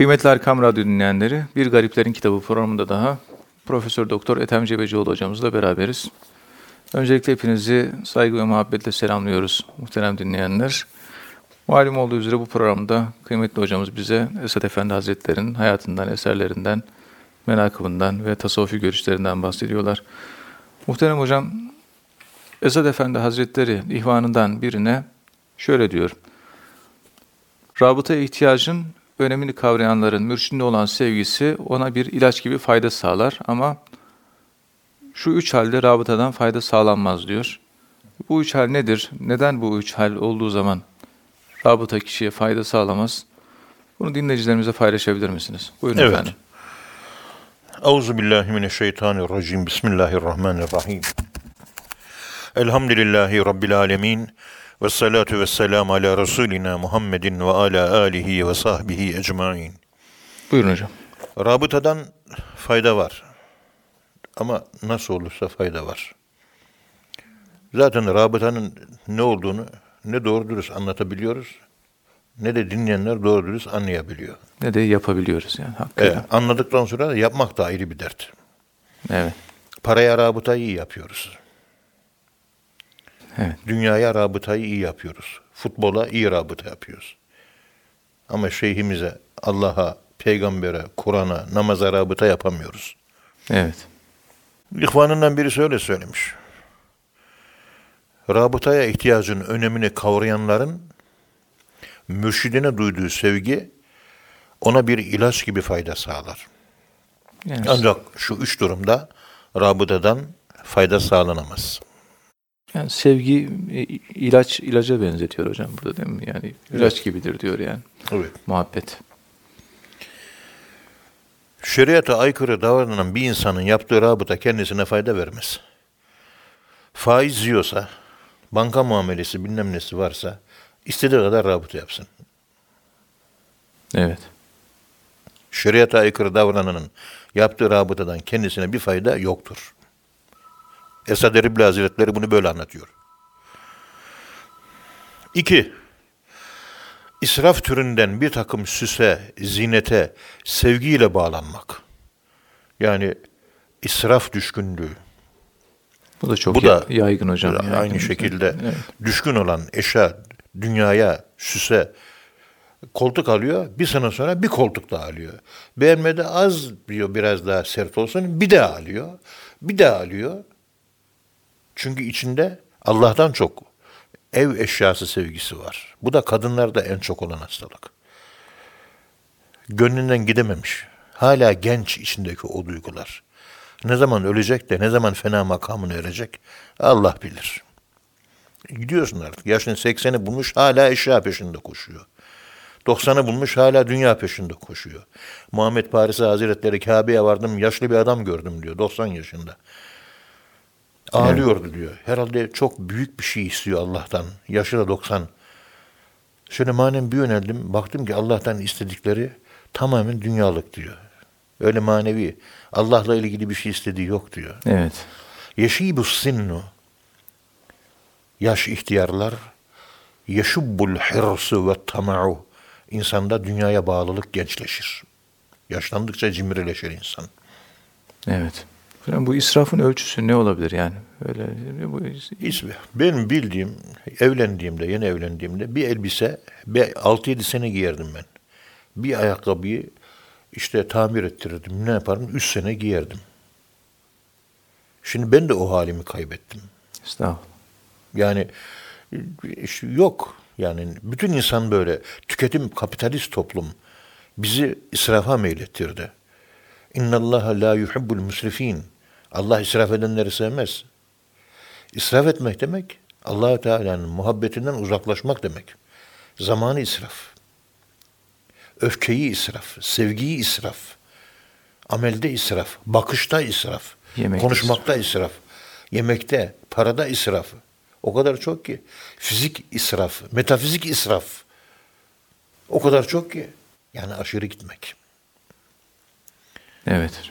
Kıymetli Erkam Radyo dinleyenleri, Bir Gariplerin Kitabı programında daha Profesör Doktor Ethem Cebecioğlu hocamızla beraberiz. Öncelikle hepinizi saygı ve muhabbetle selamlıyoruz muhterem dinleyenler. Malum olduğu üzere bu programda kıymetli hocamız bize Esad Efendi Hazretleri'nin hayatından, eserlerinden, menakıbından ve tasavvufi görüşlerinden bahsediyorlar. Muhterem hocam, Esad Efendi Hazretleri ihvanından birine şöyle diyor. Rabıta ihtiyacın önemini kavrayanların mürşidine olan sevgisi ona bir ilaç gibi fayda sağlar ama şu üç halde rabıtadan fayda sağlanmaz diyor. Bu üç hal nedir? Neden bu üç hal olduğu zaman rabıta kişiye fayda sağlamaz? Bunu dinleyicilerimize paylaşabilir misiniz? Buyurun Evet. efendim. Euzu billahi mineşşeytanirracim. Bismillahirrahmanirrahim. Elhamdülillahi rabbil alamin. Ve salatu ve selam ala Resulina Muhammedin ve ala alihi ve sahbihi ecmain. Buyurun hocam. Rabıtadan fayda var. Ama nasıl olursa fayda var. Zaten rabıtanın ne olduğunu ne doğru dürüst anlatabiliyoruz ne de dinleyenler doğru dürüst anlayabiliyor. Ne de yapabiliyoruz yani hakkıyla. Evet, anladıktan sonra yapmak da ayrı bir dert. Evet. Paraya rabıtayı iyi yapıyoruz. Evet. Dünyaya rabıtayı iyi yapıyoruz. Futbola iyi rabıta yapıyoruz. Ama şeyhimize, Allah'a, peygambere, Kur'an'a, namaza rabıta yapamıyoruz. Evet. İhvanından birisi öyle söylemiş. Rabıtaya ihtiyacın önemini kavrayanların mürşidine duyduğu sevgi ona bir ilaç gibi fayda sağlar. Yani Ancak şu üç durumda rabıtadan fayda sağlanamaz. Yani sevgi e, ilaç ilaca benzetiyor hocam burada değil mi? Yani ilaç gibidir diyor yani. Evet. Muhabbet. Şeriata aykırı davranan bir insanın yaptığı rabıta kendisine fayda vermez. Faiz yiyorsa, banka muamelesi bilmem nesi varsa istediği kadar rabıta yapsın. Evet. Şeriata aykırı davrananın yaptığı rabıtadan kendisine bir fayda yoktur. Esad Erbil Hazretleri bunu böyle anlatıyor. İki, israf türünden bir takım süse, zinete, sevgiyle bağlanmak. Yani israf düşkünlüğü. Bu da çok Bu da yaygın hocam. Aynı yaygın. şekilde Evet. düşkün olan eşya, dünyaya, süse koltuk alıyor. Bir sene sonra bir koltuk daha alıyor. Beğenmedi az diyor biraz daha sert olsun. Bir daha alıyor. Bir daha alıyor. Çünkü içinde Allah'tan çok ev eşyası sevgisi var. Bu da kadınlarda en çok olan hastalık. Gönlünden gidememiş. Hala genç içindeki o duygular. Ne zaman ölecek de ne zaman fena makamını erecek Allah bilir. Gidiyorsun artık. Yaşın 80'i bulmuş hala eşya peşinde koşuyor. 90'ı bulmuş hala dünya peşinde koşuyor. Muhammed Paris'e Hazretleri Kabe'ye vardım yaşlı bir adam gördüm diyor 90 yaşında. Ağlıyordu diyor. Herhalde çok büyük bir şey istiyor Allah'tan. Yaşı da 90. Şöyle manen bir yöneldim. Baktım ki Allah'tan istedikleri tamamen dünyalık diyor. Öyle manevi. Allah'la ilgili bir şey istediği yok diyor. Evet. Yeşibu sinnu. Yaş ihtiyarlar. Yeşubbul hirsu ve tama'u. İnsanda dünyaya bağlılık gençleşir. Yaşlandıkça cimrileşir insan. Evet. Hocam bu israfın ölçüsü ne olabilir yani? Öyle bu İsmi. Benim bildiğim, evlendiğimde, yeni evlendiğimde bir elbise, bir 6-7 sene giyerdim ben. Bir ayakkabıyı işte tamir ettirirdim. Ne yaparım? 3 sene giyerdim. Şimdi ben de o halimi kaybettim. estağfurullah. Yani işte yok. Yani bütün insan böyle. Tüketim kapitalist toplum bizi israfa meylettirdi. İnna Allah la yuhibbul musrifin. Allah israf edenleri sevmez. İsraf etmek demek Allah Teala'nın muhabbetinden uzaklaşmak demek. Zamanı israf. Öfkeyi israf, sevgiyi israf. Amelde israf, bakışta israf, Yemekte konuşmakta israf, yemekte, parada israf. O kadar çok ki. Fizik israf, metafizik israf. O kadar çok ki. Yani aşırı gitmek. Evet.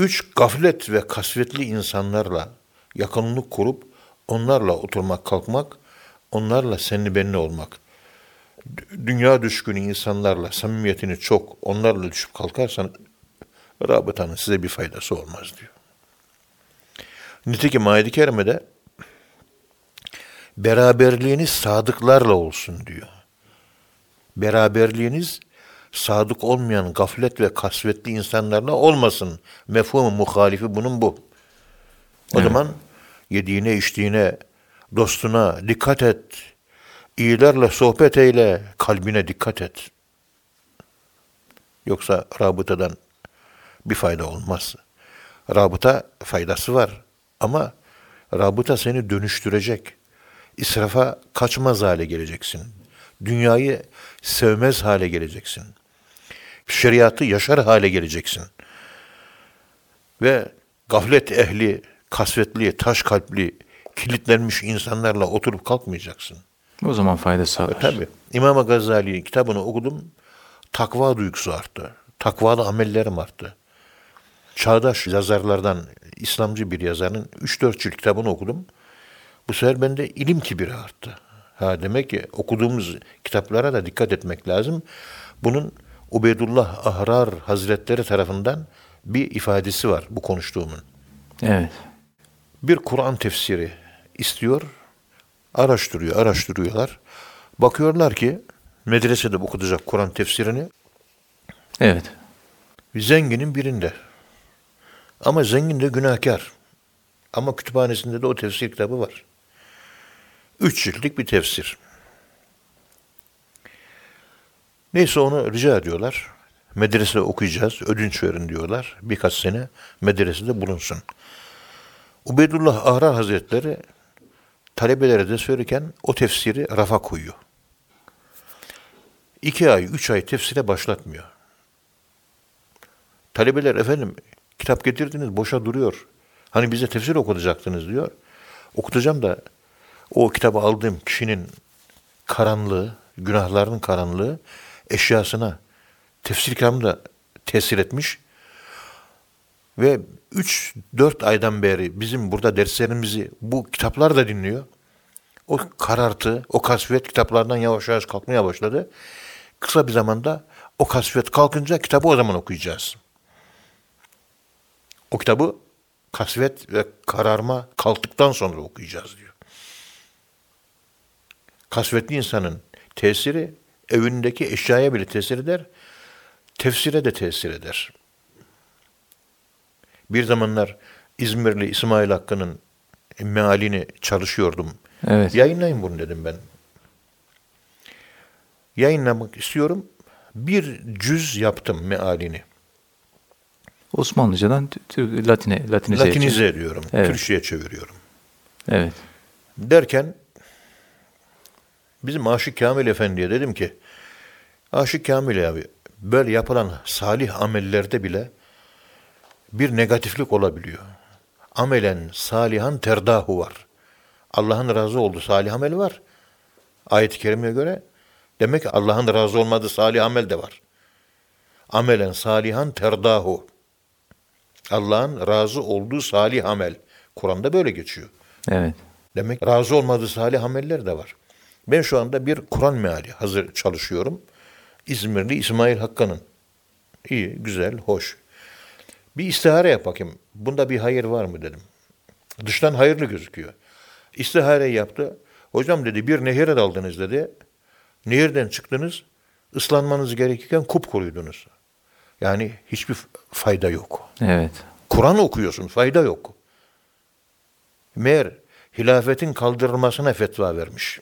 Üç, gaflet ve kasvetli insanlarla yakınlık kurup onlarla oturmak, kalkmak, onlarla senli benli olmak. dünya düşkünü insanlarla samimiyetini çok onlarla düşüp kalkarsan rabıtanın size bir faydası olmaz diyor. Nitekim ayet-i kerimede beraberliğiniz sadıklarla olsun diyor. Beraberliğiniz sadık olmayan gaflet ve kasvetli insanlarla olmasın. Mefhumu muhalifi bunun bu. O Evet. zaman yediğine, içtiğine, dostuna dikkat et. İyilerle sohbet eyle, kalbine dikkat et. Yoksa rabıtadan bir fayda olmaz. Rabıta faydası var ama rabıta seni dönüştürecek. İsrafa kaçmaz hale geleceksin. Dünyayı sevmez hale geleceksin. Şeriatı yaşar hale geleceksin. Ve gaflet ehli, kasvetli, taş kalpli, kilitlenmiş insanlarla oturup kalkmayacaksın. O zaman fayda sağlar. Tabii. İmam Gazali'nin kitabını okudum. Takva duygusu arttı. Takvalı amellerim arttı. Çağdaş yazarlardan, İslamcı bir yazarın 3-4 cilt kitabını okudum. Bu sefer bende ilim kibiri arttı. Ha demek ki okuduğumuz kitaplara da dikkat etmek lazım. Bunun Ubeydullah Ahrar Hazretleri tarafından bir ifadesi var bu konuştuğumun. Evet. Bir Kur'an tefsiri istiyor, araştırıyor, araştırıyorlar. Bakıyorlar ki medresede okutacak Kur'an tefsirini Evet. zenginin birinde. Ama zengin de günahkar. Ama kütüphanesinde de o tefsir kitabı var. Üç ciltlik bir tefsir. Neyse onu rica ediyorlar. Medresede okuyacağız, ödünç verin diyorlar. Birkaç sene medresede bulunsun. Ubeydullah Ahrar Hazretleri talebelere de söylerken o tefsiri rafa koyuyor. İki ay, üç ay tefsire başlatmıyor. Talebeler efendim kitap getirdiniz boşa duruyor. Hani bize tefsir okutacaktınız diyor. Okutacağım da o kitabı aldığım kişinin karanlığı, günahlarının karanlığı eşyasına tefsir kitabım da tesir etmiş. Ve 3-4 aydan beri bizim burada derslerimizi bu kitaplar da dinliyor. O karartı, o kasvet kitaplardan yavaş yavaş kalkmaya başladı. Kısa bir zamanda o kasvet kalkınca kitabı o zaman okuyacağız. O kitabı kasvet ve kararma kalktıktan sonra okuyacağız diyor. Kasvetli insanın tesiri evindeki eşyaya bile tesir eder, tefsire de tesir eder. Bir zamanlar İzmirli İsmail Hakkı'nın mealini çalışıyordum. Evet. Yayınlayın bunu dedim ben. Yayınlamak istiyorum. Bir cüz yaptım mealini. Osmanlıcadan Latine, Latinize. Latinize ediyorum. Evet. Türkçe'ye çeviriyorum. Evet. Derken bizim Aşık Kamil Efendi'ye dedim ki Aşık Kamil abi böyle yapılan salih amellerde bile bir negatiflik olabiliyor. Amelen salihan terdahu var. Allah'ın razı olduğu salih amel var. Ayet-i kerimeye göre demek ki Allah'ın razı olmadığı salih amel de var. Amelen salihan terdahu. Allah'ın razı olduğu salih amel. Kur'an'da böyle geçiyor. Evet. Demek razı olmadığı salih ameller de var. Ben şu anda bir Kur'an meali hazır çalışıyorum. İzmirli İsmail Hakkı'nın. İyi, güzel, hoş. Bir istihare yap bakayım. Bunda bir hayır var mı dedim. Dıştan hayırlı gözüküyor. İstihareyi yaptı. Hocam dedi bir nehire daldınız dedi. Nehirden çıktınız. ıslanmanız gerekirken kupkuruydunuz. Yani hiçbir fayda yok. Evet. Kur'an okuyorsun, fayda yok. Meğer hilafetin kaldırılmasına fetva vermiş.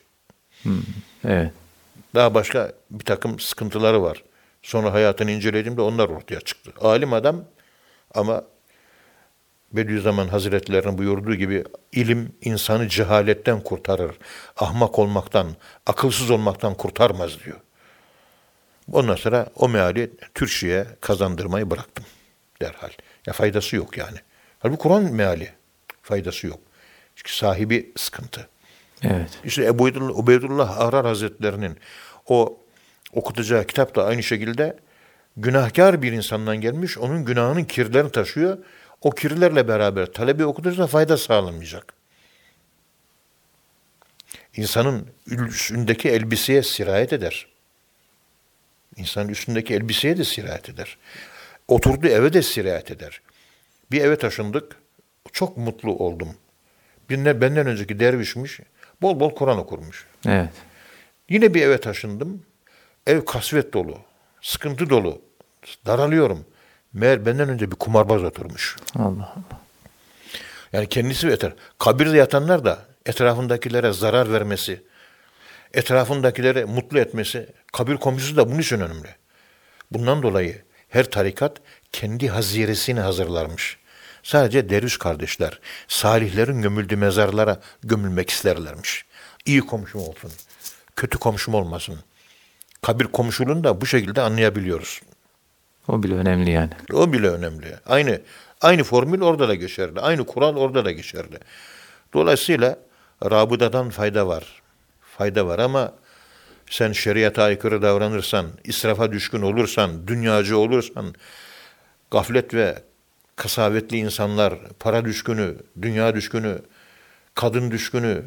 Evet. Daha başka bir takım sıkıntıları var. Sonra hayatını incelediğimde onlar ortaya çıktı. Alim adam ama Bediüzzaman Hazretlerinin buyurduğu gibi ilim insanı cehaletten kurtarır. Ahmak olmaktan, akılsız olmaktan kurtarmaz diyor. Ondan sonra o meali Türkçe'ye kazandırmayı bıraktım derhal. Ya faydası yok yani. Halbuki Kur'an meali faydası yok. Çünkü sahibi sıkıntı. Evet. İşte Ebu Ubeydullah, Arar Hazretlerinin o okutacağı kitap da aynı şekilde günahkar bir insandan gelmiş, onun günahının kirlerini taşıyor. O kirlerle beraber talebi okutursa fayda sağlamayacak. insanın üstündeki elbiseye sirayet eder. İnsanın üstündeki elbiseye de sirayet eder. Oturduğu eve de sirayet eder. Bir eve taşındık. Çok mutlu oldum. Birine benden önceki dervişmiş. Bol bol Kur'an okurmuş. Evet. Yine bir eve taşındım. Ev kasvet dolu. Sıkıntı dolu. Daralıyorum. Meğer benden önce bir kumarbaz oturmuş. Allah Allah. Yani kendisi yeter. Kabirde yatanlar da etrafındakilere zarar vermesi, etrafındakileri mutlu etmesi, kabir komşusu da bunun için önemli. Bundan dolayı her tarikat kendi haziresini hazırlarmış. Sadece derviş kardeşler, salihlerin gömüldüğü mezarlara gömülmek isterlermiş. İyi komşum olsun, kötü komşum olmasın. Kabir komşuluğunu da bu şekilde anlayabiliyoruz. O bile önemli yani. O bile önemli. Aynı aynı formül orada da geçerli. Aynı kural orada da geçerli. Dolayısıyla rabıdadan fayda var. Fayda var ama sen şeriata aykırı davranırsan, israfa düşkün olursan, dünyacı olursan, gaflet ve kasavetli insanlar, para düşkünü, dünya düşkünü, kadın düşkünü,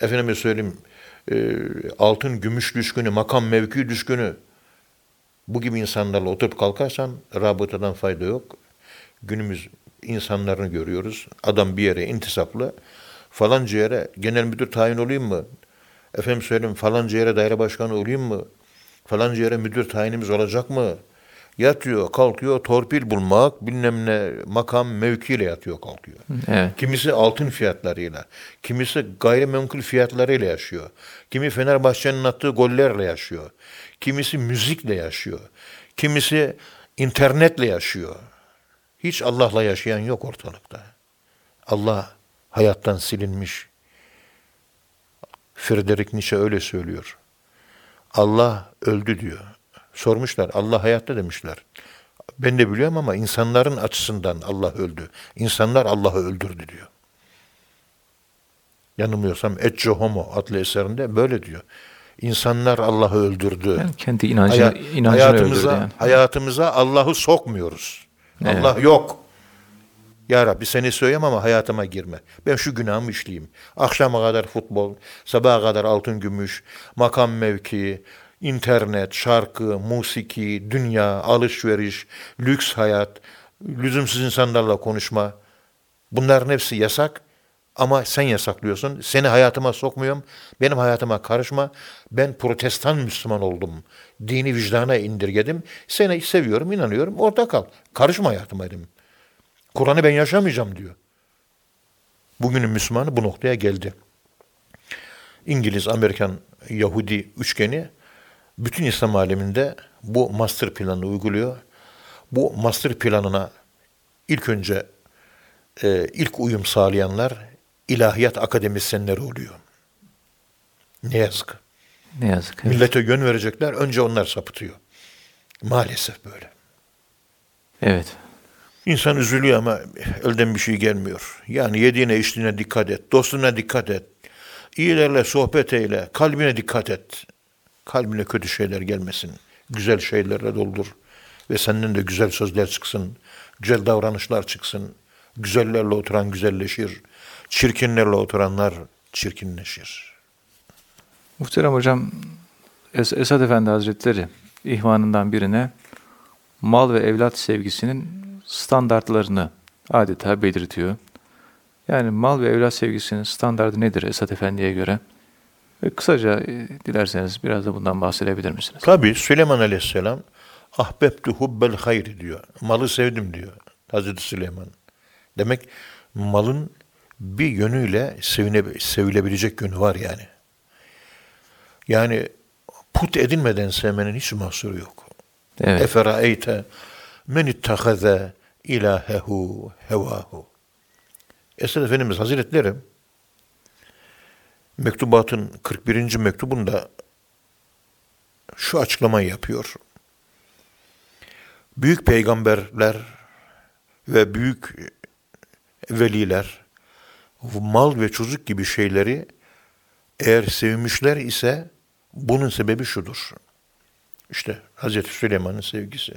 efendime söyleyeyim, e, altın, gümüş düşkünü, makam, mevki düşkünü, bu gibi insanlarla oturup kalkarsan rabıtadan fayda yok. Günümüz insanlarını görüyoruz. Adam bir yere intisaplı. Falanca yere genel müdür tayin olayım mı? Efendim söyleyeyim falanca yere daire başkanı olayım mı? Falanca yere müdür tayinimiz olacak mı? Yatıyor, kalkıyor, torpil bulmak, bilmem ne makam mevkiyle yatıyor, kalkıyor. Evet. Kimisi altın fiyatlarıyla, kimisi gayrimenkul fiyatlarıyla yaşıyor. Kimi Fenerbahçe'nin attığı gollerle yaşıyor. Kimisi müzikle yaşıyor. Kimisi internetle yaşıyor. Hiç Allah'la yaşayan yok ortalıkta. Allah hayattan silinmiş. Friedrich Nietzsche öyle söylüyor. Allah öldü diyor. Sormuşlar Allah hayatta demişler. Ben de biliyorum ama insanların açısından Allah öldü. İnsanlar Allah'ı öldürdü diyor. Yanılmıyorsam Ecce Homo adlı eserinde böyle diyor. İnsanlar Allah'ı öldürdü. Yani kendi inancını, Haya- inancını hayatımıza, öldürdü yani. hayatımıza Allah'ı sokmuyoruz. Evet. Allah yok. Ya Rabbi seni söyleyeyim ama hayatıma girme. Ben şu günahımı işleyeyim. Akşama kadar futbol, sabaha kadar altın gümüş, makam mevki, internet, şarkı, musiki, dünya, alışveriş, lüks hayat, lüzumsuz insanlarla konuşma. Bunların hepsi yasak ama sen yasaklıyorsun. Seni hayatıma sokmuyorum. Benim hayatıma karışma. Ben protestan Müslüman oldum. Dini vicdana indirgedim. Seni seviyorum, inanıyorum. Orada kal. Karışma hayatıma dedim. Kur'an'ı ben yaşamayacağım diyor. Bugünün Müslümanı bu noktaya geldi. İngiliz, Amerikan, Yahudi üçgeni bütün İslam aleminde bu master planı uyguluyor. Bu master planına ilk önce e, ilk uyum sağlayanlar ilahiyat akademisyenleri oluyor. Ne yazık. Ne yazık. evet. Millete yön verecekler, önce onlar sapıtıyor. Maalesef böyle. Evet. İnsan üzülüyor ama elden bir şey gelmiyor. Yani yediğine içtiğine dikkat et, dostuna dikkat et. İyilerle sohbet eyle, kalbine dikkat et. Kalbine kötü şeyler gelmesin. Güzel şeylerle doldur. Ve senden de güzel sözler çıksın. Güzel davranışlar çıksın. Güzellerle oturan güzelleşir. Çirkinlerle oturanlar çirkinleşir. Muhterem hocam Es- Esad Efendi Hazretleri ihvanından birine mal ve evlat sevgisinin standartlarını adeta belirtiyor. Yani mal ve evlat sevgisinin standartı nedir Esad Efendi'ye göre? Ve kısaca e, dilerseniz biraz da bundan bahsedebilir misiniz? Tabi Süleyman Aleyhisselam ahbebtu hubbel hayri diyor. Malı sevdim diyor Hazreti Süleyman. Demek malın bir yönüyle sevine, sevilebilecek yönü var yani. Yani put edinmeden sevmenin hiç mahsuru yok. Evet. Eferaeyte men ittahaze ilahehu hevahu. Esad Efendimiz Hazretleri mektubatın 41. mektubunda şu açıklamayı yapıyor. Büyük peygamberler ve büyük veliler mal ve çocuk gibi şeyleri eğer sevmişler ise bunun sebebi şudur. İşte Hazreti Süleyman'ın sevgisi.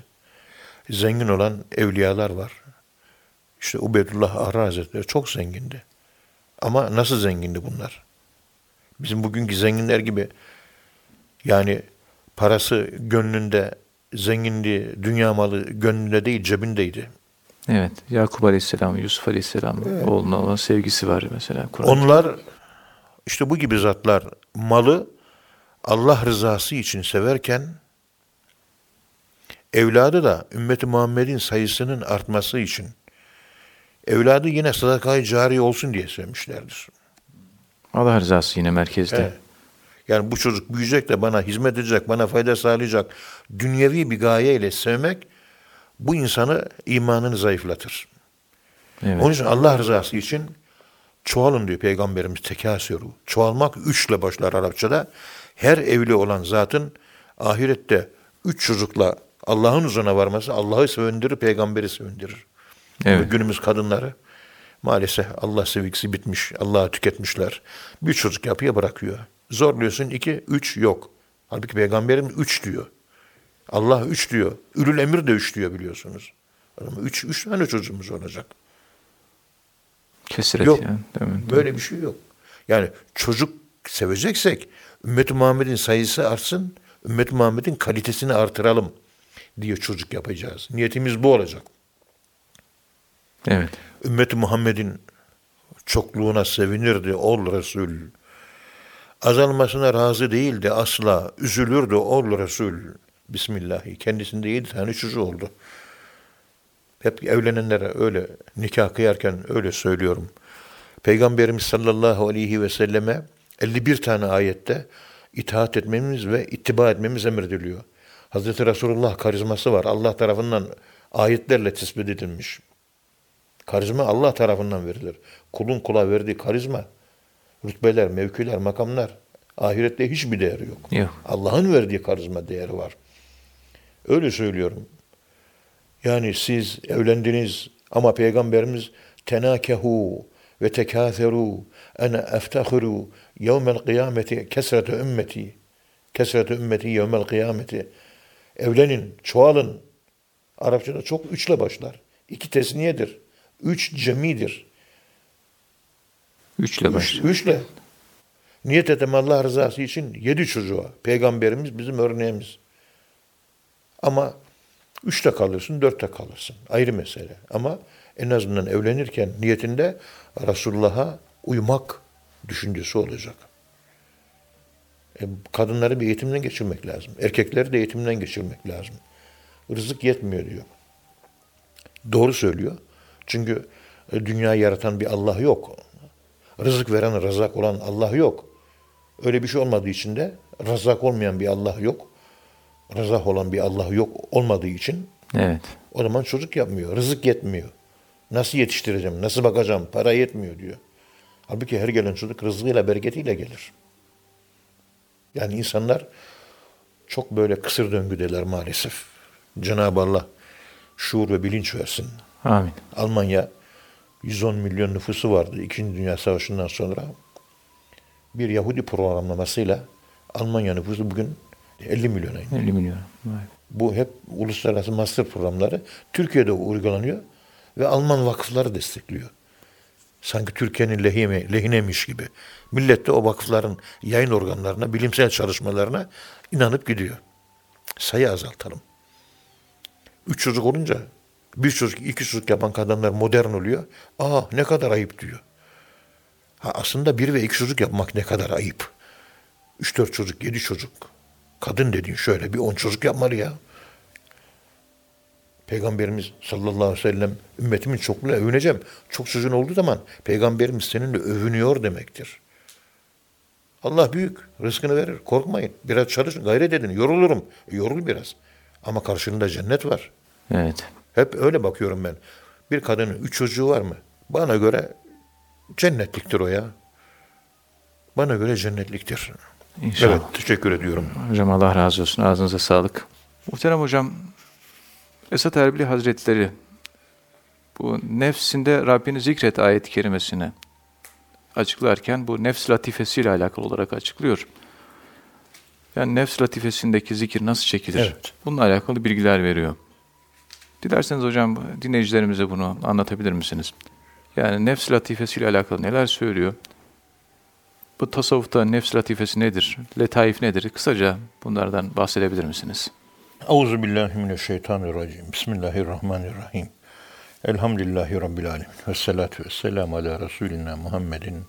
Zengin olan evliyalar var. İşte Ubeydullah Ahra Hazretleri çok zengindi. Ama nasıl zengindi bunlar? Bizim bugünkü zenginler gibi yani parası gönlünde, zenginliği, dünya malı gönlünde değil cebindeydi. Evet. Yakup Aleyhisselam, Yusuf Aleyhisselam Evet. oğluna olan sevgisi var mesela. Onlar işte bu gibi zatlar malı Allah rızası için severken evladı da ümmeti Muhammed'in sayısının artması için evladı yine sadakayı cari olsun diye sevmişlerdir. Allah rızası yine merkezde. Evet. Yani bu çocuk büyüyecek de bana hizmet edecek, bana fayda sağlayacak dünyevi bir gayeyle sevmek bu insanı imanını zayıflatır. Evet. Onun için Allah rızası için çoğalın diyor Peygamberimiz tekasürü. Çoğalmak üçle başlar Arapçada. Her evli olan zatın ahirette üç çocukla Allah'ın huzuruna varması Allah'ı sevindirir, peygamberi sevindirir. Evet. Günümüz kadınları maalesef Allah sevgisi bitmiş, Allah'ı tüketmişler. Bir çocuk yapıyor bırakıyor. Zorluyorsun iki, üç yok. Halbuki peygamberimiz üç diyor. Allah üç diyor. Ülül emir de üç diyor biliyorsunuz. Ama üç, üç tane çocuğumuz olacak. Kesret Yok. yani. Değil mi? Böyle bir şey yok. Yani çocuk seveceksek Ümmet-i Muhammed'in sayısı artsın, Ümmet-i Muhammed'in kalitesini artıralım diye çocuk yapacağız. Niyetimiz bu olacak. Evet. Ümmet-i Muhammed'in çokluğuna sevinirdi ol Resul. Azalmasına razı değildi asla, üzülürdü ol Resul. Bismillahi. Kendisinde yedi tane çocuğu oldu. Hep evlenenlere öyle nikah kıyarken öyle söylüyorum. Peygamberimiz sallallahu aleyhi ve selleme 51 tane ayette itaat etmemiz ve ittiba etmemiz emrediliyor. Hazreti Resulullah karizması var. Allah tarafından ayetlerle tespit edilmiş. Karizma Allah tarafından verilir. Kulun kula verdiği karizma, rütbeler, mevkiler, makamlar ahirette hiçbir değeri yok. Yok. Allah'ın verdiği karizma değeri var. Öyle söylüyorum. Yani siz evlendiniz ama Peygamberimiz tenakehu ve tekâtheru ene eftehiru yevmel kıyameti kesrete ümmeti kesrete ümmeti yevmel kıyameti evlenin, çoğalın. Arapçada çok üçle başlar. İki tesniyedir. Üç cemidir. Üçle Üç, başlıyor. üçle. Niyet etem Allah rızası için yedi çocuğa. Peygamberimiz bizim örneğimiz. Ama üçte kalırsın, dörtte kalırsın. Ayrı mesele. Ama en azından evlenirken niyetinde Resulullah'a uymak düşüncesi olacak. E, kadınları bir eğitimden geçirmek lazım. Erkekleri de eğitimden geçirmek lazım. Rızık yetmiyor diyor. Doğru söylüyor. Çünkü e, dünyayı yaratan bir Allah yok. Rızık veren, razak olan Allah yok. Öyle bir şey olmadığı için de razak olmayan bir Allah yok. Razak olan bir Allah yok olmadığı için Evet. o zaman çocuk yapmıyor. Rızık yetmiyor. Nasıl yetiştireceğim? Nasıl bakacağım? Para yetmiyor diyor. Halbuki her gelen çocuk rızkıyla, bereketiyle gelir. Yani insanlar çok böyle kısır döngüdeler maalesef. Cenab-ı Allah şuur ve bilinç versin. Amin. Almanya 110 milyon nüfusu vardı İkinci Dünya Savaşı'ndan sonra. Bir Yahudi programlamasıyla Almanya nüfusu bugün 50 milyona indi. 50 milyon. Vay. Bu hep uluslararası master programları Türkiye'de uygulanıyor ve Alman vakıfları destekliyor. Sanki Türkiye'nin lehine, lehinemiş gibi. Millet de o vakıfların yayın organlarına, bilimsel çalışmalarına inanıp gidiyor. Sayı azaltalım. Üç çocuk olunca bir çocuk, iki çocuk yapan kadınlar modern oluyor. Aa ne kadar ayıp diyor. Ha, aslında bir ve iki çocuk yapmak ne kadar ayıp. Üç dört çocuk, yedi çocuk. Kadın dediğin şöyle bir on çocuk yapmalı ya. Peygamberimiz sallallahu aleyhi ve sellem ümmetimin çokluğuna övüneceğim. Çok çocuğun olduğu zaman peygamberimiz seninle övünüyor demektir. Allah büyük. Rızkını verir. Korkmayın. Biraz çalışın. Gayret edin. Yorulurum. E, yorul biraz. Ama karşılığında cennet var. Evet. Hep öyle bakıyorum ben. Bir kadının üç çocuğu var mı? Bana göre cennetliktir o ya. Bana göre cennetliktir. İnşallah. Evet, teşekkür ediyorum. Hocam Allah razı olsun. Ağzınıza sağlık. Muhterem hocam, Esat Erbili Hazretleri bu nefsinde Rabbini zikret ayet-i kerimesini açıklarken bu nefs latifesiyle alakalı olarak açıklıyor. Yani nefs latifesindeki zikir nasıl çekilir? Evet. Bununla alakalı bilgiler veriyor. Dilerseniz hocam dinleyicilerimize bunu anlatabilir misiniz? Yani nefs latifesiyle alakalı neler söylüyor? Bu tasavvufta nefs latifesi nedir? Letaif nedir? Kısaca bunlardan bahsedebilir misiniz? Euzu billahi mineşşeytanirracim. Bismillahirrahmanirrahim. Elhamdülillahi rabbil alamin. Ves salatu vesselam ala resulina Muhammedin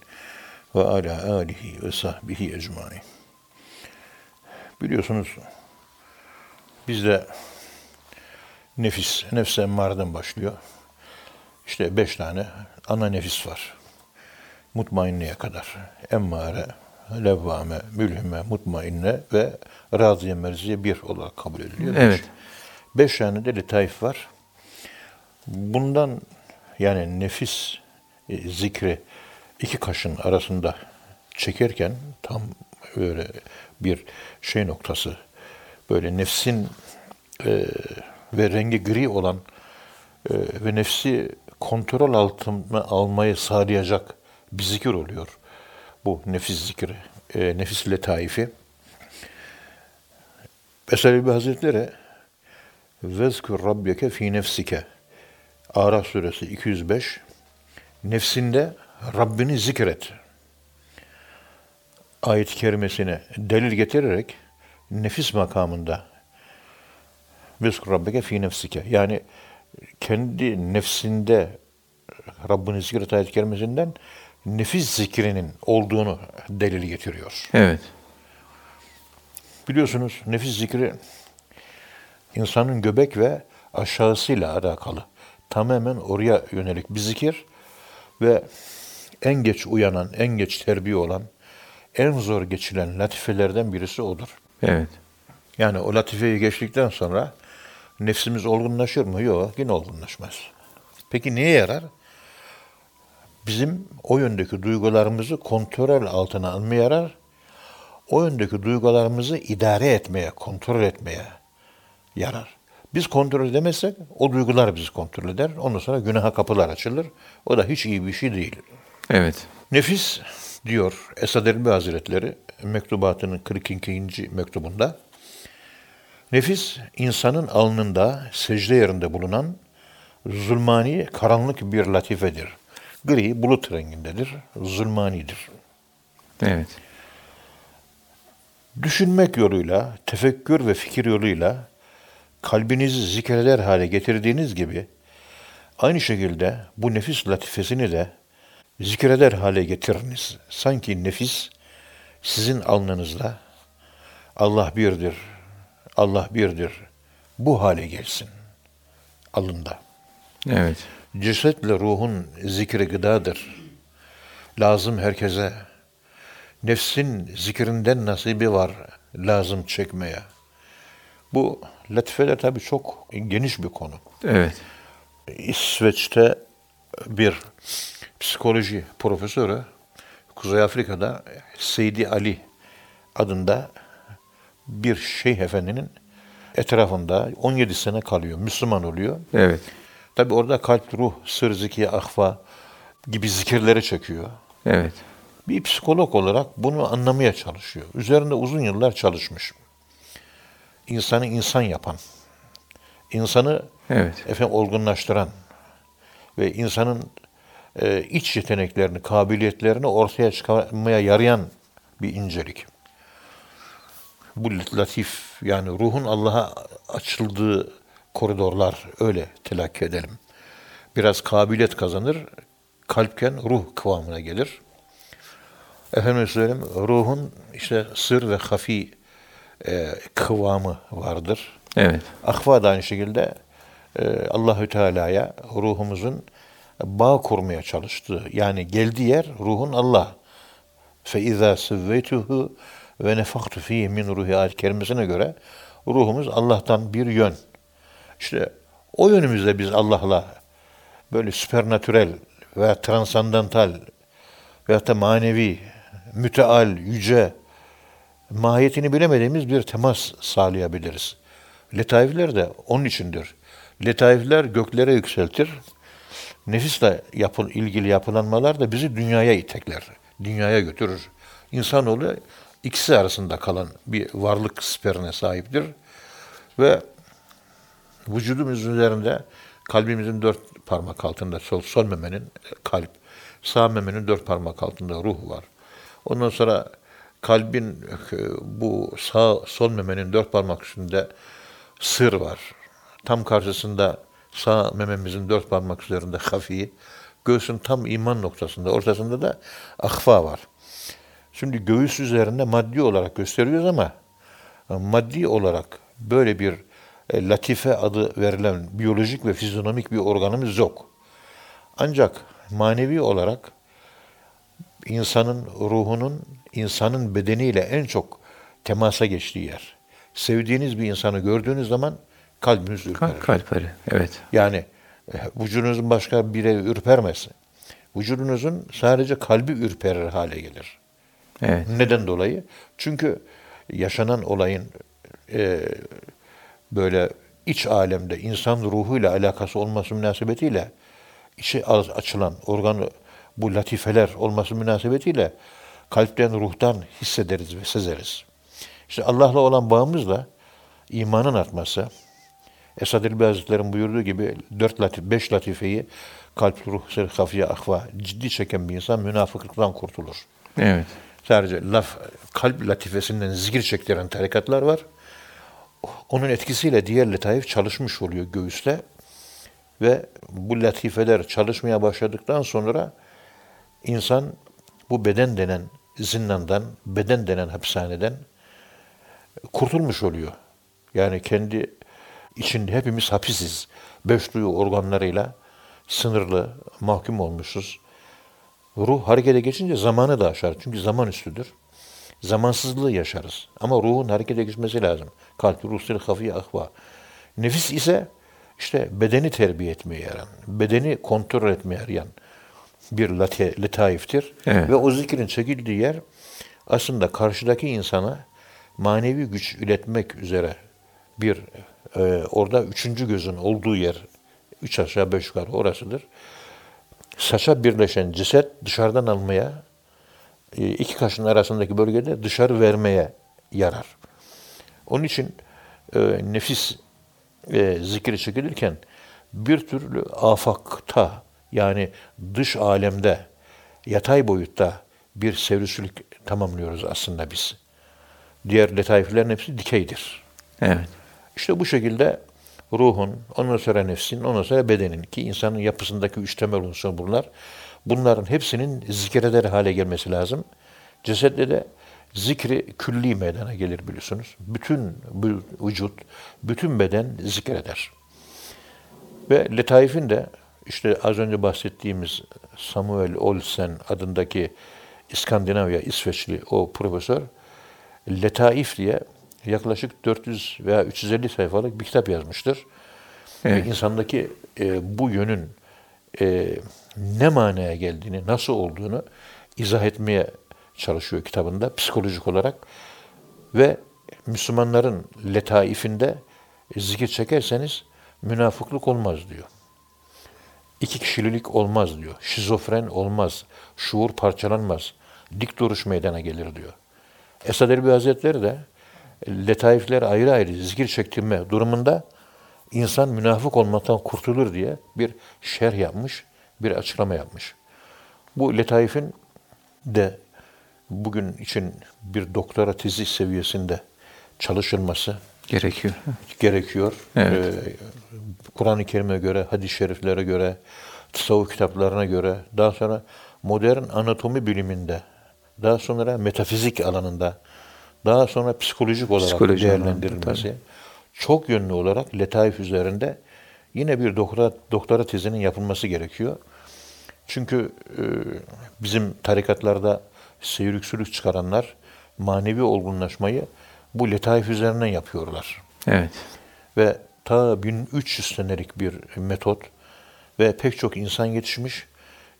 ve ala alihi ve sahbihi ecmaîn. Biliyorsunuz bizde nefis, nefse emmareden başlıyor. İşte beş tane ana nefis var. Mutmainneye kadar. Emmare, levvame, mülhime, mutmainne ve raziye merziye bir olarak kabul ediliyor. Evet. Beş tane de letaif var. Bundan yani nefis e, zikri iki kaşın arasında çekerken tam öyle bir şey noktası böyle nefsin e, ve rengi gri olan e, ve nefsi kontrol altına almayı sağlayacak bir zikir oluyor. Bu nefis zikri, e, nefis letaifi. Eselebi Hazretleri Vezkür Rabbeke fi nefsike Araf suresi 205 Nefsinde Rabbini zikret. Ayet-i kerimesine delil getirerek nefis makamında Vezkür Rabbeke fi nefsike yani kendi nefsinde Rabbini zikret ayet-i kerimesinden nefis zikrinin olduğunu delil getiriyor. Evet. Biliyorsunuz nefis zikri insanın göbek ve aşağısıyla alakalı. Tamamen oraya yönelik bir zikir ve en geç uyanan, en geç terbiye olan, en zor geçilen latifelerden birisi odur. Evet. Yani o latifeyi geçtikten sonra nefsimiz olgunlaşır mı? Yok, yine olgunlaşmaz. Peki neye yarar? Bizim o yöndeki duygularımızı kontrol altına almaya yarar. O yöndeki duygularımızı idare etmeye, kontrol etmeye yarar. Biz kontrol edemezsek o duygular bizi kontrol eder. Ondan sonra günaha kapılar açılır. O da hiç iyi bir şey değil. Evet. Nefis diyor Esad Erbil Hazretleri mektubatının 42. mektubunda. Nefis insanın alnında secde yerinde bulunan zulmani karanlık bir latifedir. Gri bulut rengindedir, zulmanidir. Evet. Düşünmek yoluyla, tefekkür ve fikir yoluyla kalbinizi zikreder hale getirdiğiniz gibi aynı şekilde bu nefis latifesini de zikreder hale getiriniz. Sanki nefis sizin alnınızda Allah birdir, Allah birdir bu hale gelsin alında. Evet. Cesetle ruhun zikri gıdadır. Lazım herkese. Nefsin zikrinden nasibi var lazım çekmeye. Bu latifeler tabii çok geniş bir konu. Evet. İsveç'te bir psikoloji profesörü Kuzey Afrika'da Seydi Ali adında bir şeyh efendinin etrafında 17 sene kalıyor. Müslüman oluyor. Evet. Tabi orada kalp, ruh, sır, ziki, ahfa gibi zikirleri çekiyor. Evet. Bir psikolog olarak bunu anlamaya çalışıyor. Üzerinde uzun yıllar çalışmış. İnsanı insan yapan, insanı Evet. efendim olgunlaştıran ve insanın e, iç yeteneklerini, kabiliyetlerini ortaya çıkarmaya yarayan bir incelik. Bu latif yani ruhun Allah'a açıldığı koridorlar öyle telakki edelim. Biraz kabiliyet kazanır, kalpken ruh kıvamına gelir. Efendim söyleyeyim, ruhun işte sır ve hafi e, kıvamı vardır. Evet. Ahva da aynı şekilde e, Allahü Teala'ya ruhumuzun bağ kurmaya çalıştığı yani geldiği yer ruhun Allah. Fe izâ sevveytuhu ve nefaktu fîhî min ruhi ayet kerimesine göre ruhumuz Allah'tan bir yön. İşte o yönümüzde biz Allah'la böyle süpernatürel veya transandantal veya da manevi, müteal, yüce, mahiyetini bilemediğimiz bir temas sağlayabiliriz. Letaifler de onun içindir. Letaifler göklere yükseltir. Nefisle yapıl, ilgili yapılanmalar da bizi dünyaya itekler. Dünyaya götürür. İnsanoğlu ikisi arasında kalan bir varlık siperine sahiptir. Ve vücudumuz üzerinde kalbimizin dört parmak altında sol, sol memenin kalp, sağ memenin dört parmak altında ruh var. Ondan sonra kalbin bu sağ sol memenin dört parmak üstünde sır var. Tam karşısında sağ mememizin dört parmak üzerinde hafi, göğsün tam iman noktasında, ortasında da ahfa var. Şimdi göğüs üzerinde maddi olarak gösteriyoruz ama e, maddi olarak böyle bir e, latife adı verilen biyolojik ve fizyonomik bir organımız yok. Ancak manevi olarak insanın ruhunun insanın bedeniyle en çok temasa geçtiği yer. Sevdiğiniz bir insanı gördüğünüz zaman kalbiniz ürperir. Kalp arı, evet. Yani e, vücudunuzun başka biri ürpermez. Vücudunuzun sadece kalbi ürperir hale gelir. Evet. Neden dolayı? Çünkü yaşanan olayın e, böyle iç alemde insan ruhuyla alakası olması münasebetiyle içi açılan organı bu latifeler olması münasebetiyle kalpten, ruhtan hissederiz ve sezeriz. İşte Allah'la olan bağımızla imanın artması, Esad Hazretleri'nin buyurduğu gibi dört latif, beş latifeyi kalp, ruh, sır, hafiye, ahva ciddi çeken bir insan münafıklıktan kurtulur. Evet. Sadece laf, kalp latifesinden zikir çektiren tarikatlar var. Onun etkisiyle diğer letaif çalışmış oluyor göğüste. Ve bu latifeler çalışmaya başladıktan sonra insan bu beden denen zindandan, beden denen hapishaneden kurtulmuş oluyor. Yani kendi içinde hepimiz hapisiz. Beş duyu organlarıyla sınırlı, mahkum olmuşuz. Ruh harekete geçince zamanı da aşar. Çünkü zaman üstüdür. Zamansızlığı yaşarız. Ama ruhun harekete geçmesi lazım. Kalp, ruh, sır, hafiye, ahva. Nefis ise işte bedeni terbiye etmeye yarayan, bedeni kontrol etmeye yarayan bir late, letaiftir. Evet. Ve o zikrin çekildiği yer aslında karşıdaki insana manevi güç üretmek üzere bir e, orada üçüncü gözün olduğu yer üç aşağı beş yukarı orasıdır. Saça birleşen ceset dışarıdan almaya e, iki kaşın arasındaki bölgede dışarı vermeye yarar. Onun için e, nefis e, zikri çekilirken bir türlü afakta yani dış alemde yatay boyutta bir sevrüsülük tamamlıyoruz aslında biz. Diğer letaiflerin hepsi dikeydir. Evet. İşte bu şekilde ruhun, ondan sonra nefsin, ondan sonra bedenin ki insanın yapısındaki üç temel unsur bunlar. Bunların hepsinin zikreder hale gelmesi lazım. Cesette de zikri külli meydana gelir biliyorsunuz. Bütün vücut, bütün beden zikreder. Ve letaifin de işte az önce bahsettiğimiz Samuel Olsen adındaki İskandinavya, İsveçli o profesör Letaif diye yaklaşık 400 veya 350 sayfalık bir kitap yazmıştır. Evet. Ve insandaki e, bu yönün e, ne manaya geldiğini, nasıl olduğunu izah etmeye çalışıyor kitabında psikolojik olarak. Ve Müslümanların letaifinde zikir çekerseniz münafıklık olmaz diyor. İki kişilik olmaz diyor. Şizofren olmaz. Şuur parçalanmaz. Dik duruş meydana gelir diyor. Esad Erbil Hazretleri de letaifler ayrı ayrı zikir çektirme durumunda insan münafık olmaktan kurtulur diye bir şerh yapmış, bir açıklama yapmış. Bu letaifin de bugün için bir doktora tezi seviyesinde çalışılması gerekiyor. Gerekiyor. Evet. Ee, Kur'an-ı Kerim'e göre, hadis-i şeriflere göre, tasavvuf kitaplarına göre, daha sonra modern anatomi biliminde, daha sonra metafizik alanında, daha sonra psikolojik olarak Psikoloji değerlendirilmesi, çok yönlü olarak letaif üzerinde yine bir doktora, doktora tezinin yapılması gerekiyor. Çünkü e, bizim tarikatlarda seyirüksülük çıkaranlar manevi olgunlaşmayı bu letaif üzerinden yapıyorlar. Evet. Ve ta 1300 senelik bir metot ve pek çok insan yetişmiş.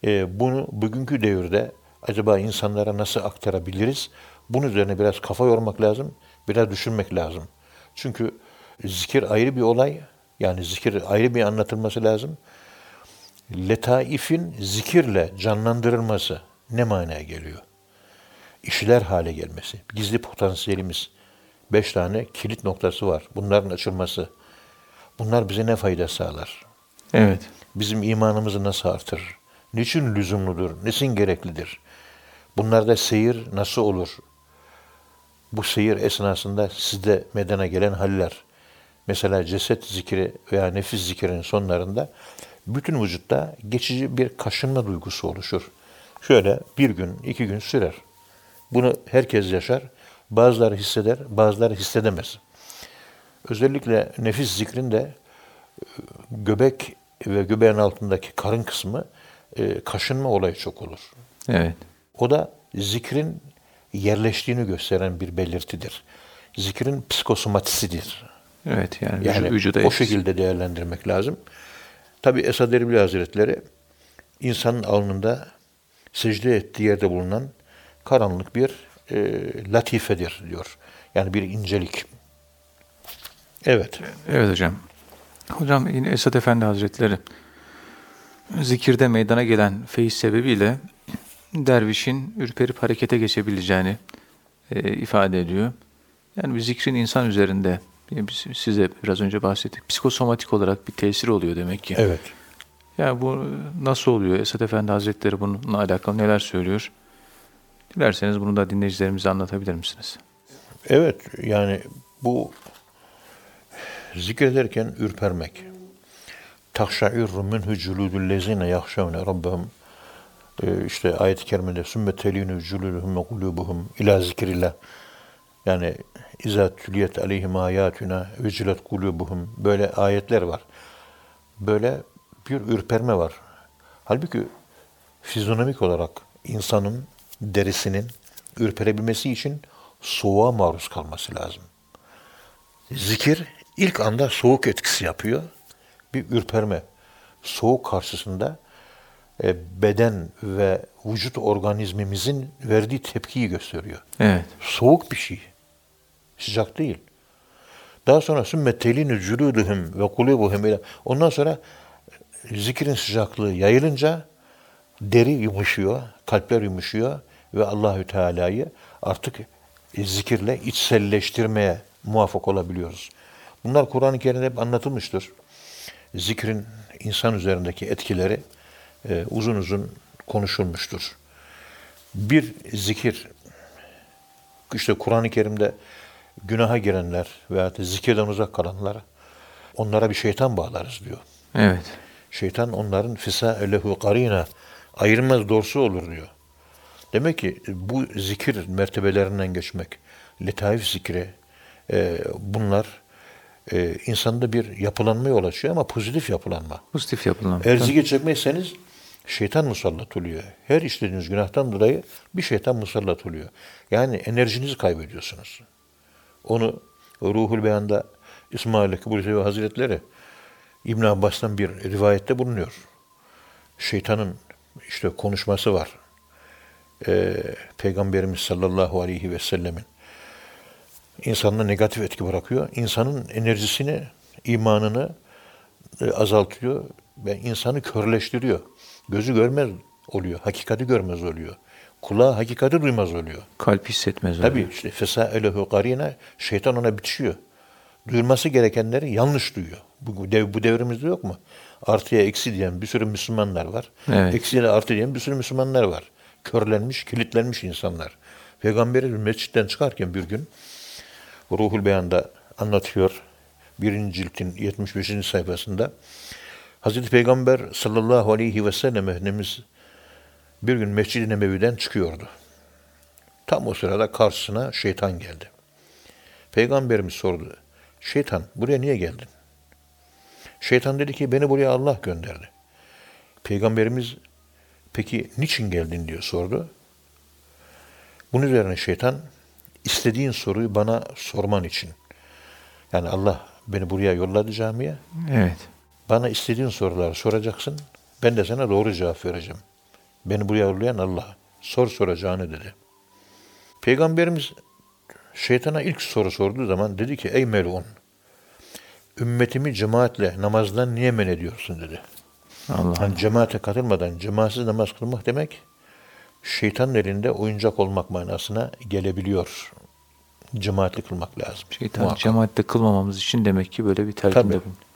E, bunu bugünkü devirde acaba insanlara nasıl aktarabiliriz? Bunun üzerine biraz kafa yormak lazım, biraz düşünmek lazım. Çünkü zikir ayrı bir olay, yani zikir ayrı bir anlatılması lazım. Letaifin zikirle canlandırılması ne manaya geliyor? İşler hale gelmesi, gizli potansiyelimiz, beş tane kilit noktası var. Bunların açılması, bunlar bize ne fayda sağlar? Evet. Bizim imanımızı nasıl artırır? Niçin lüzumludur? Nesin gereklidir? Bunlarda seyir nasıl olur? Bu seyir esnasında sizde medene gelen haller. Mesela ceset zikri veya nefis zikrinin sonlarında bütün vücutta geçici bir kaşınma duygusu oluşur. Şöyle bir gün, iki gün sürer. Bunu herkes yaşar. Bazıları hisseder, bazıları hissedemez. Özellikle nefis zikrinde e, göbek ve göbeğin altındaki karın kısmı e, kaşınma olayı çok olur. Evet. O da zikrin yerleştiğini gösteren bir belirtidir. Zikrin psikosomatisidir. Evet yani, Yani vücuda o şekilde değerlendirmek lazım. Tabi Esad Erbil Hazretleri insanın alnında secde ettiği yerde bulunan karanlık bir e, latifedir diyor. Yani bir incelik. Evet. Evet hocam. Hocam yine Esad Efendi Hazretleri zikirde meydana gelen feyiz sebebiyle dervişin ürperip harekete geçebileceğini e, ifade ediyor. Yani bir zikrin insan üzerinde e, biz size biraz önce bahsettik. Psikosomatik olarak bir tesir oluyor demek ki. Evet. Ya bu nasıl oluyor? Esad Efendi Hazretleri bununla alakalı neler söylüyor? Dilerseniz bunu da dinleyicilerimize anlatabilir misiniz? Evet yani bu zikrederken ürpermek. Takşa'irru minhu culudul lezine yahşavne rabbahum Ee, işte ayet-i kerimede sümme telinu culuduhum ve kulubuhum ila zikrillah yani izâ tüliyet aleyhim ayatuna vecilet kulubuhum böyle ayetler var. Böyle bir ürperme var. Halbuki fizyonomik olarak insanın derisinin ürperebilmesi için soğuğa maruz kalması lazım. Zikir ilk anda soğuk etkisi yapıyor. Bir ürperme. Soğuk karşısında beden ve vücut organizmimizin verdiği tepkiyi gösteriyor. Evet. Soğuk bir şey. Sıcak değil. Daha sonra sümmettelini culuduhum ve kulubuhum ile ondan sonra zikrin sıcaklığı yayılınca deri yumuşuyor, kalpler yumuşuyor ve Allahü Teala'yı artık zikirle içselleştirmeye muvaffak olabiliyoruz. Bunlar Kur'an-ı Kerim'de hep anlatılmıştır. Zikrin insan üzerindeki etkileri e, uzun uzun konuşulmuştur. Bir zikir, işte Kur'an-ı Kerim'de günaha girenler veya zikirden uzak kalanlar, onlara bir şeytan bağlarız diyor. Evet. Şeytan onların fisa lehu karina ayırmaz dorsu olur diyor. Demek ki bu zikir mertebelerinden geçmek, letaif zikri, e, bunlar e, insanda bir yapılanma yol açıyor ama pozitif yapılanma. Pozitif yapılan. Eğer zikir çekmezseniz şeytan musallat oluyor. Her işlediğiniz günahtan dolayı bir şeytan musallat oluyor. Yani enerjinizi kaybediyorsunuz. Onu Ruhul Beyan'da İsmail Kıbrıs Hazretleri İbn Abbas'tan bir rivayette bulunuyor. Şeytanın işte konuşması var. Ee, Peygamberimiz sallallahu aleyhi ve sellemin insanına negatif etki bırakıyor. İnsanın enerjisini, imanını e, azaltıyor ve insanı körleştiriyor. Gözü görmez oluyor, hakikati görmez oluyor. Kulağı hakikati duymaz oluyor. Kalp hissetmez oluyor. Tabii işte fesâelehu karina şeytan ona bitişiyor. Duyulması gerekenleri yanlış duyuyor. Bu, dev, bu devrimizde yok mu? Artıya eksi diyen bir sürü Müslümanlar var. Evet. Eksiye artı diyen bir sürü Müslümanlar var. Körlenmiş, kilitlenmiş insanlar. Peygamberimiz mescitten çıkarken bir gün Ruhul Beyan'da anlatıyor. Birinci ciltin 75. sayfasında. Hazreti Peygamber sallallahu aleyhi ve sellem Efendimiz bir gün Mescid-i Nebevi'den çıkıyordu. Tam o sırada karşısına şeytan geldi. Peygamberimiz sordu. Şeytan buraya niye geldin? Şeytan dedi ki beni buraya Allah gönderdi. Peygamberimiz peki niçin geldin diye sordu. Bunun üzerine şeytan istediğin soruyu bana sorman için. Yani Allah beni buraya yolladı camiye. Evet. Bana istediğin soruları soracaksın. Ben de sana doğru cevap vereceğim. Beni buraya yollayan Allah. Sor soracağını dedi. Peygamberimiz şeytana ilk soru sorduğu zaman dedi ki ey melun ümmetimi cemaatle namazdan niye men ediyorsun dedi. Allah. Yani cemaate katılmadan cemaatsiz namaz kılmak demek şeytanın elinde oyuncak olmak manasına gelebiliyor. Cemaatli kılmak lazım. Şeytan Muhakkak. cemaatte kılmamamız için demek ki böyle bir telkinde Tabii.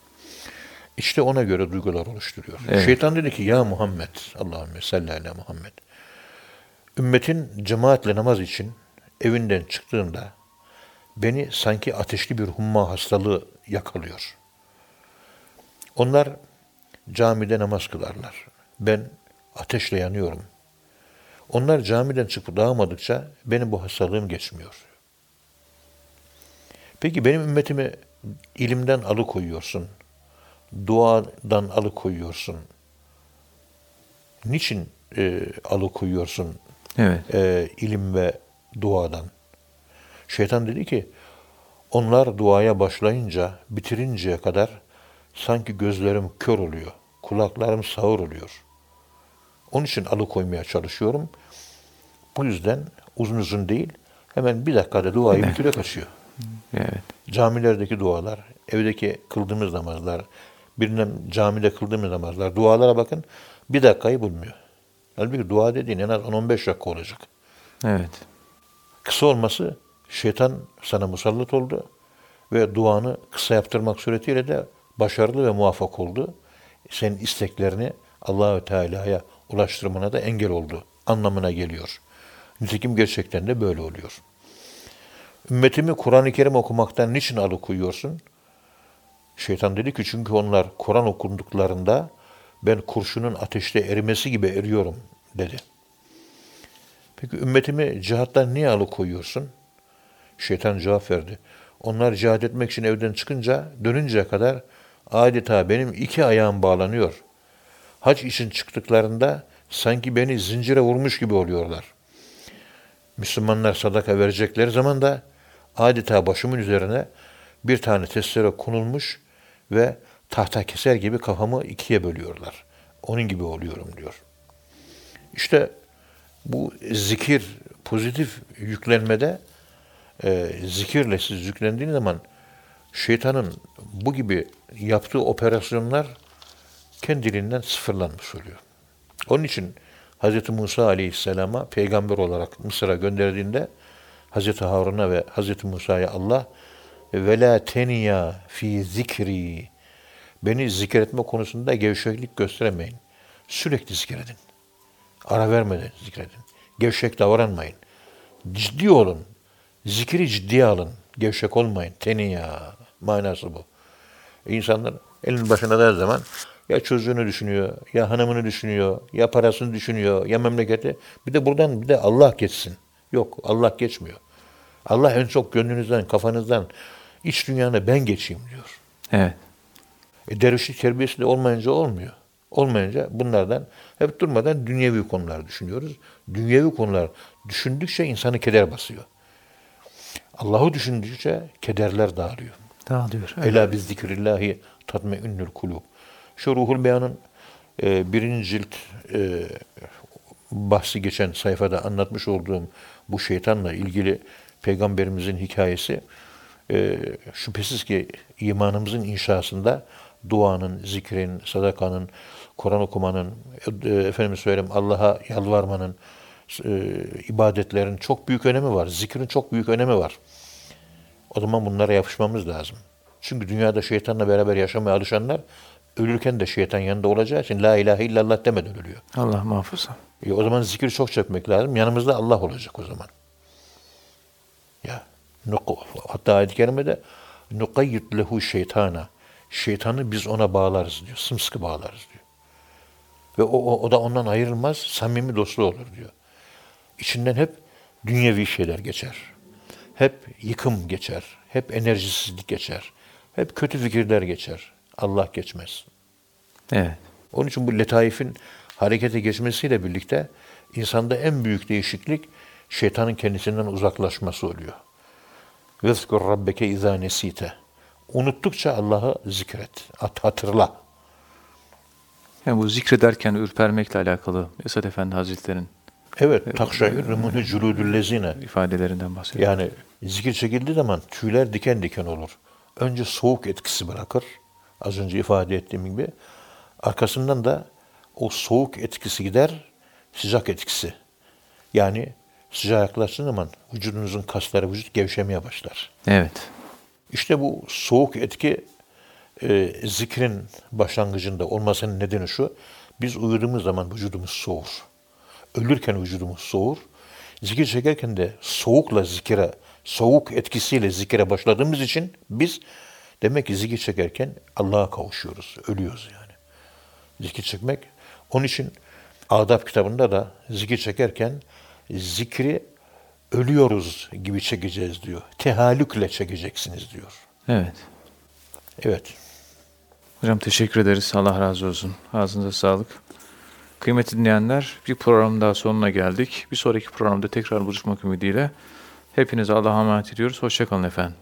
İşte ona göre duygular oluşturuyor. Evet. Şeytan dedi ki ya Muhammed, Allahümme salli ala Muhammed. Ümmetin cemaatle namaz için evinden çıktığında beni sanki ateşli bir humma hastalığı yakalıyor. Onlar camide namaz kılarlar. Ben ateşle yanıyorum. Onlar camiden çıkıp dağılmadıkça benim bu hastalığım geçmiyor. Peki benim ümmetimi ilimden alıkoyuyorsun. Duadan alıkoyuyorsun. Niçin e, alıkoyuyorsun Evet. e, ilim ve duadan? Şeytan dedi ki, onlar duaya başlayınca, bitirinceye kadar sanki gözlerim kör oluyor, kulaklarım sağır oluyor. Onun için alıkoymaya çalışıyorum. Bu yüzden uzun uzun değil, hemen bir dakikada duayı Evet. bitire kaçıyor. Evet. Camilerdeki dualar, evdeki kıldığımız namazlar, birinin camide kıldığımız namazlar, dualara bakın bir dakikayı bulmuyor. Halbuki dua dediğin en az 10-15 dakika olacak. Evet. Kısa olması şeytan sana musallat oldu ve duanı kısa yaptırmak suretiyle de başarılı ve muvaffak oldu. Senin isteklerini Allahü Teala'ya ulaştırmana da engel oldu anlamına geliyor. Nitekim gerçekten de böyle oluyor. Ümmetimi Kur'an-ı Kerim okumaktan niçin alıkoyuyorsun? Şeytan dedi ki çünkü onlar Kur'an okunduklarında ben kurşunun ateşte erimesi gibi eriyorum dedi. Peki ümmetimi cihattan niye alıkoyuyorsun? Şeytan cevap verdi. Onlar cihat etmek için evden çıkınca dönünceye kadar adeta benim iki ayağım bağlanıyor. Hac için çıktıklarında sanki beni zincire vurmuş gibi oluyorlar. Müslümanlar sadaka verecekleri zaman da adeta başımın üzerine bir tane testere konulmuş ve tahta keser gibi kafamı ikiye bölüyorlar. Onun gibi oluyorum diyor. İşte bu zikir pozitif yüklenmede e, zikirle siz yüklendiğiniz zaman şeytanın bu gibi yaptığı operasyonlar kendiliğinden sıfırlanmış oluyor. Onun için Hz. Musa Aleyhisselam'a peygamber olarak Mısır'a gönderdiğinde Hz. Harun'a ve Hz. Musa'ya Allah ve la teniya fi zikri beni zikretme konusunda gevşeklik gösteremeyin. Sürekli zikredin. Ara vermeden zikredin. Gevşek davranmayın. Ciddi olun. Zikri ciddiye alın. Gevşek olmayın. Teniya. Manası bu. İnsanlar elin başına her zaman ya çocuğunu düşünüyor, ya hanımını düşünüyor, ya parasını düşünüyor, ya memleketi. Bir de buradan bir de Allah geçsin. Yok, Allah geçmiyor. Allah en çok gönlünüzden, kafanızdan, iç dünyana ben geçeyim diyor. Evet. E, dervişlik terbiyesi de olmayınca olmuyor. Olmayınca bunlardan hep durmadan dünyevi konular düşünüyoruz. Dünyevi konular düşündükçe insanı keder basıyor. Allah'ı düşündükçe kederler dağılıyor. Dağılıyor. Ela biz zikrillahi tatmeinnül kulub. Şu Ruhul Beyan'ın e, birinci cilt e, bahsi geçen sayfada anlatmış olduğum bu şeytanla ilgili peygamberimizin hikayesi e, şüphesiz ki imanımızın inşasında duanın, zikrin, sadakanın, Kur'an okumanın, e, efendim söyleyeyim Allah'a yalvarmanın, e, ibadetlerin çok büyük önemi var. Zikrin çok büyük önemi var. O zaman bunlara yapışmamız lazım. Çünkü dünyada şeytanla beraber yaşamaya alışanlar ölürken de şeytan yanında olacağı için la ilahe illallah demeden ölüyor. Allah muhafaza. E o zaman zikri çok çekmek lazım. Yanımızda Allah olacak o zaman. Hatta ayet-i kerimede nukayyid lehu şeytana. Şeytanı biz ona bağlarız diyor. Sımsıkı bağlarız diyor. Ve o, o, o da ondan ayrılmaz, samimi dostluğu olur diyor. İçinden hep dünyevi şeyler geçer. Hep yıkım geçer. Hep enerjisizlik geçer. Hep kötü fikirler geçer. Allah geçmez. Evet. Onun için bu letaifin harekete geçmesiyle birlikte insanda en büyük değişiklik şeytanın kendisinden uzaklaşması oluyor. Vezkur rabbeke izâ nesite. Unuttukça Allah'ı zikret, at, hatırla. Yani bu zikrederken ürpermekle alakalı Esad Efendi Hazretleri'nin Evet, takşayır rımını culudüllezine. ifadelerinden bahsediyor. Yani zikir çekildiği zaman tüyler diken diken olur. Önce soğuk etkisi bırakır. Az önce ifade ettiğim gibi. Arkasından da o soğuk etkisi gider, sıcak etkisi. Yani sıcağa yaklaştığı zaman vücudunuzun kasları, vücut gevşemeye başlar. Evet. İşte bu soğuk etki e, zikrin başlangıcında olmasının nedeni şu. Biz uyuduğumuz zaman vücudumuz soğur. ölürken vücudumuz soğur. Zikir çekerken de soğukla zikire, soğuk etkisiyle zikire başladığımız için biz demek ki zikir çekerken Allah'a kavuşuyoruz. Ölüyoruz yani. Zikir çekmek. Onun için Adab kitabında da zikir çekerken zikri ölüyoruz gibi çekeceğiz diyor. Tehallükle çekeceksiniz diyor. Evet. Evet. Hocam teşekkür ederiz. Allah razı olsun. Ağzınıza sağlık. Kıymetli dinleyenler, bir program daha sonuna geldik. Bir sonraki programda tekrar buluşmak ümidiyle hepinize Allah'a emanet ediyoruz. Hoşçakalın efendim.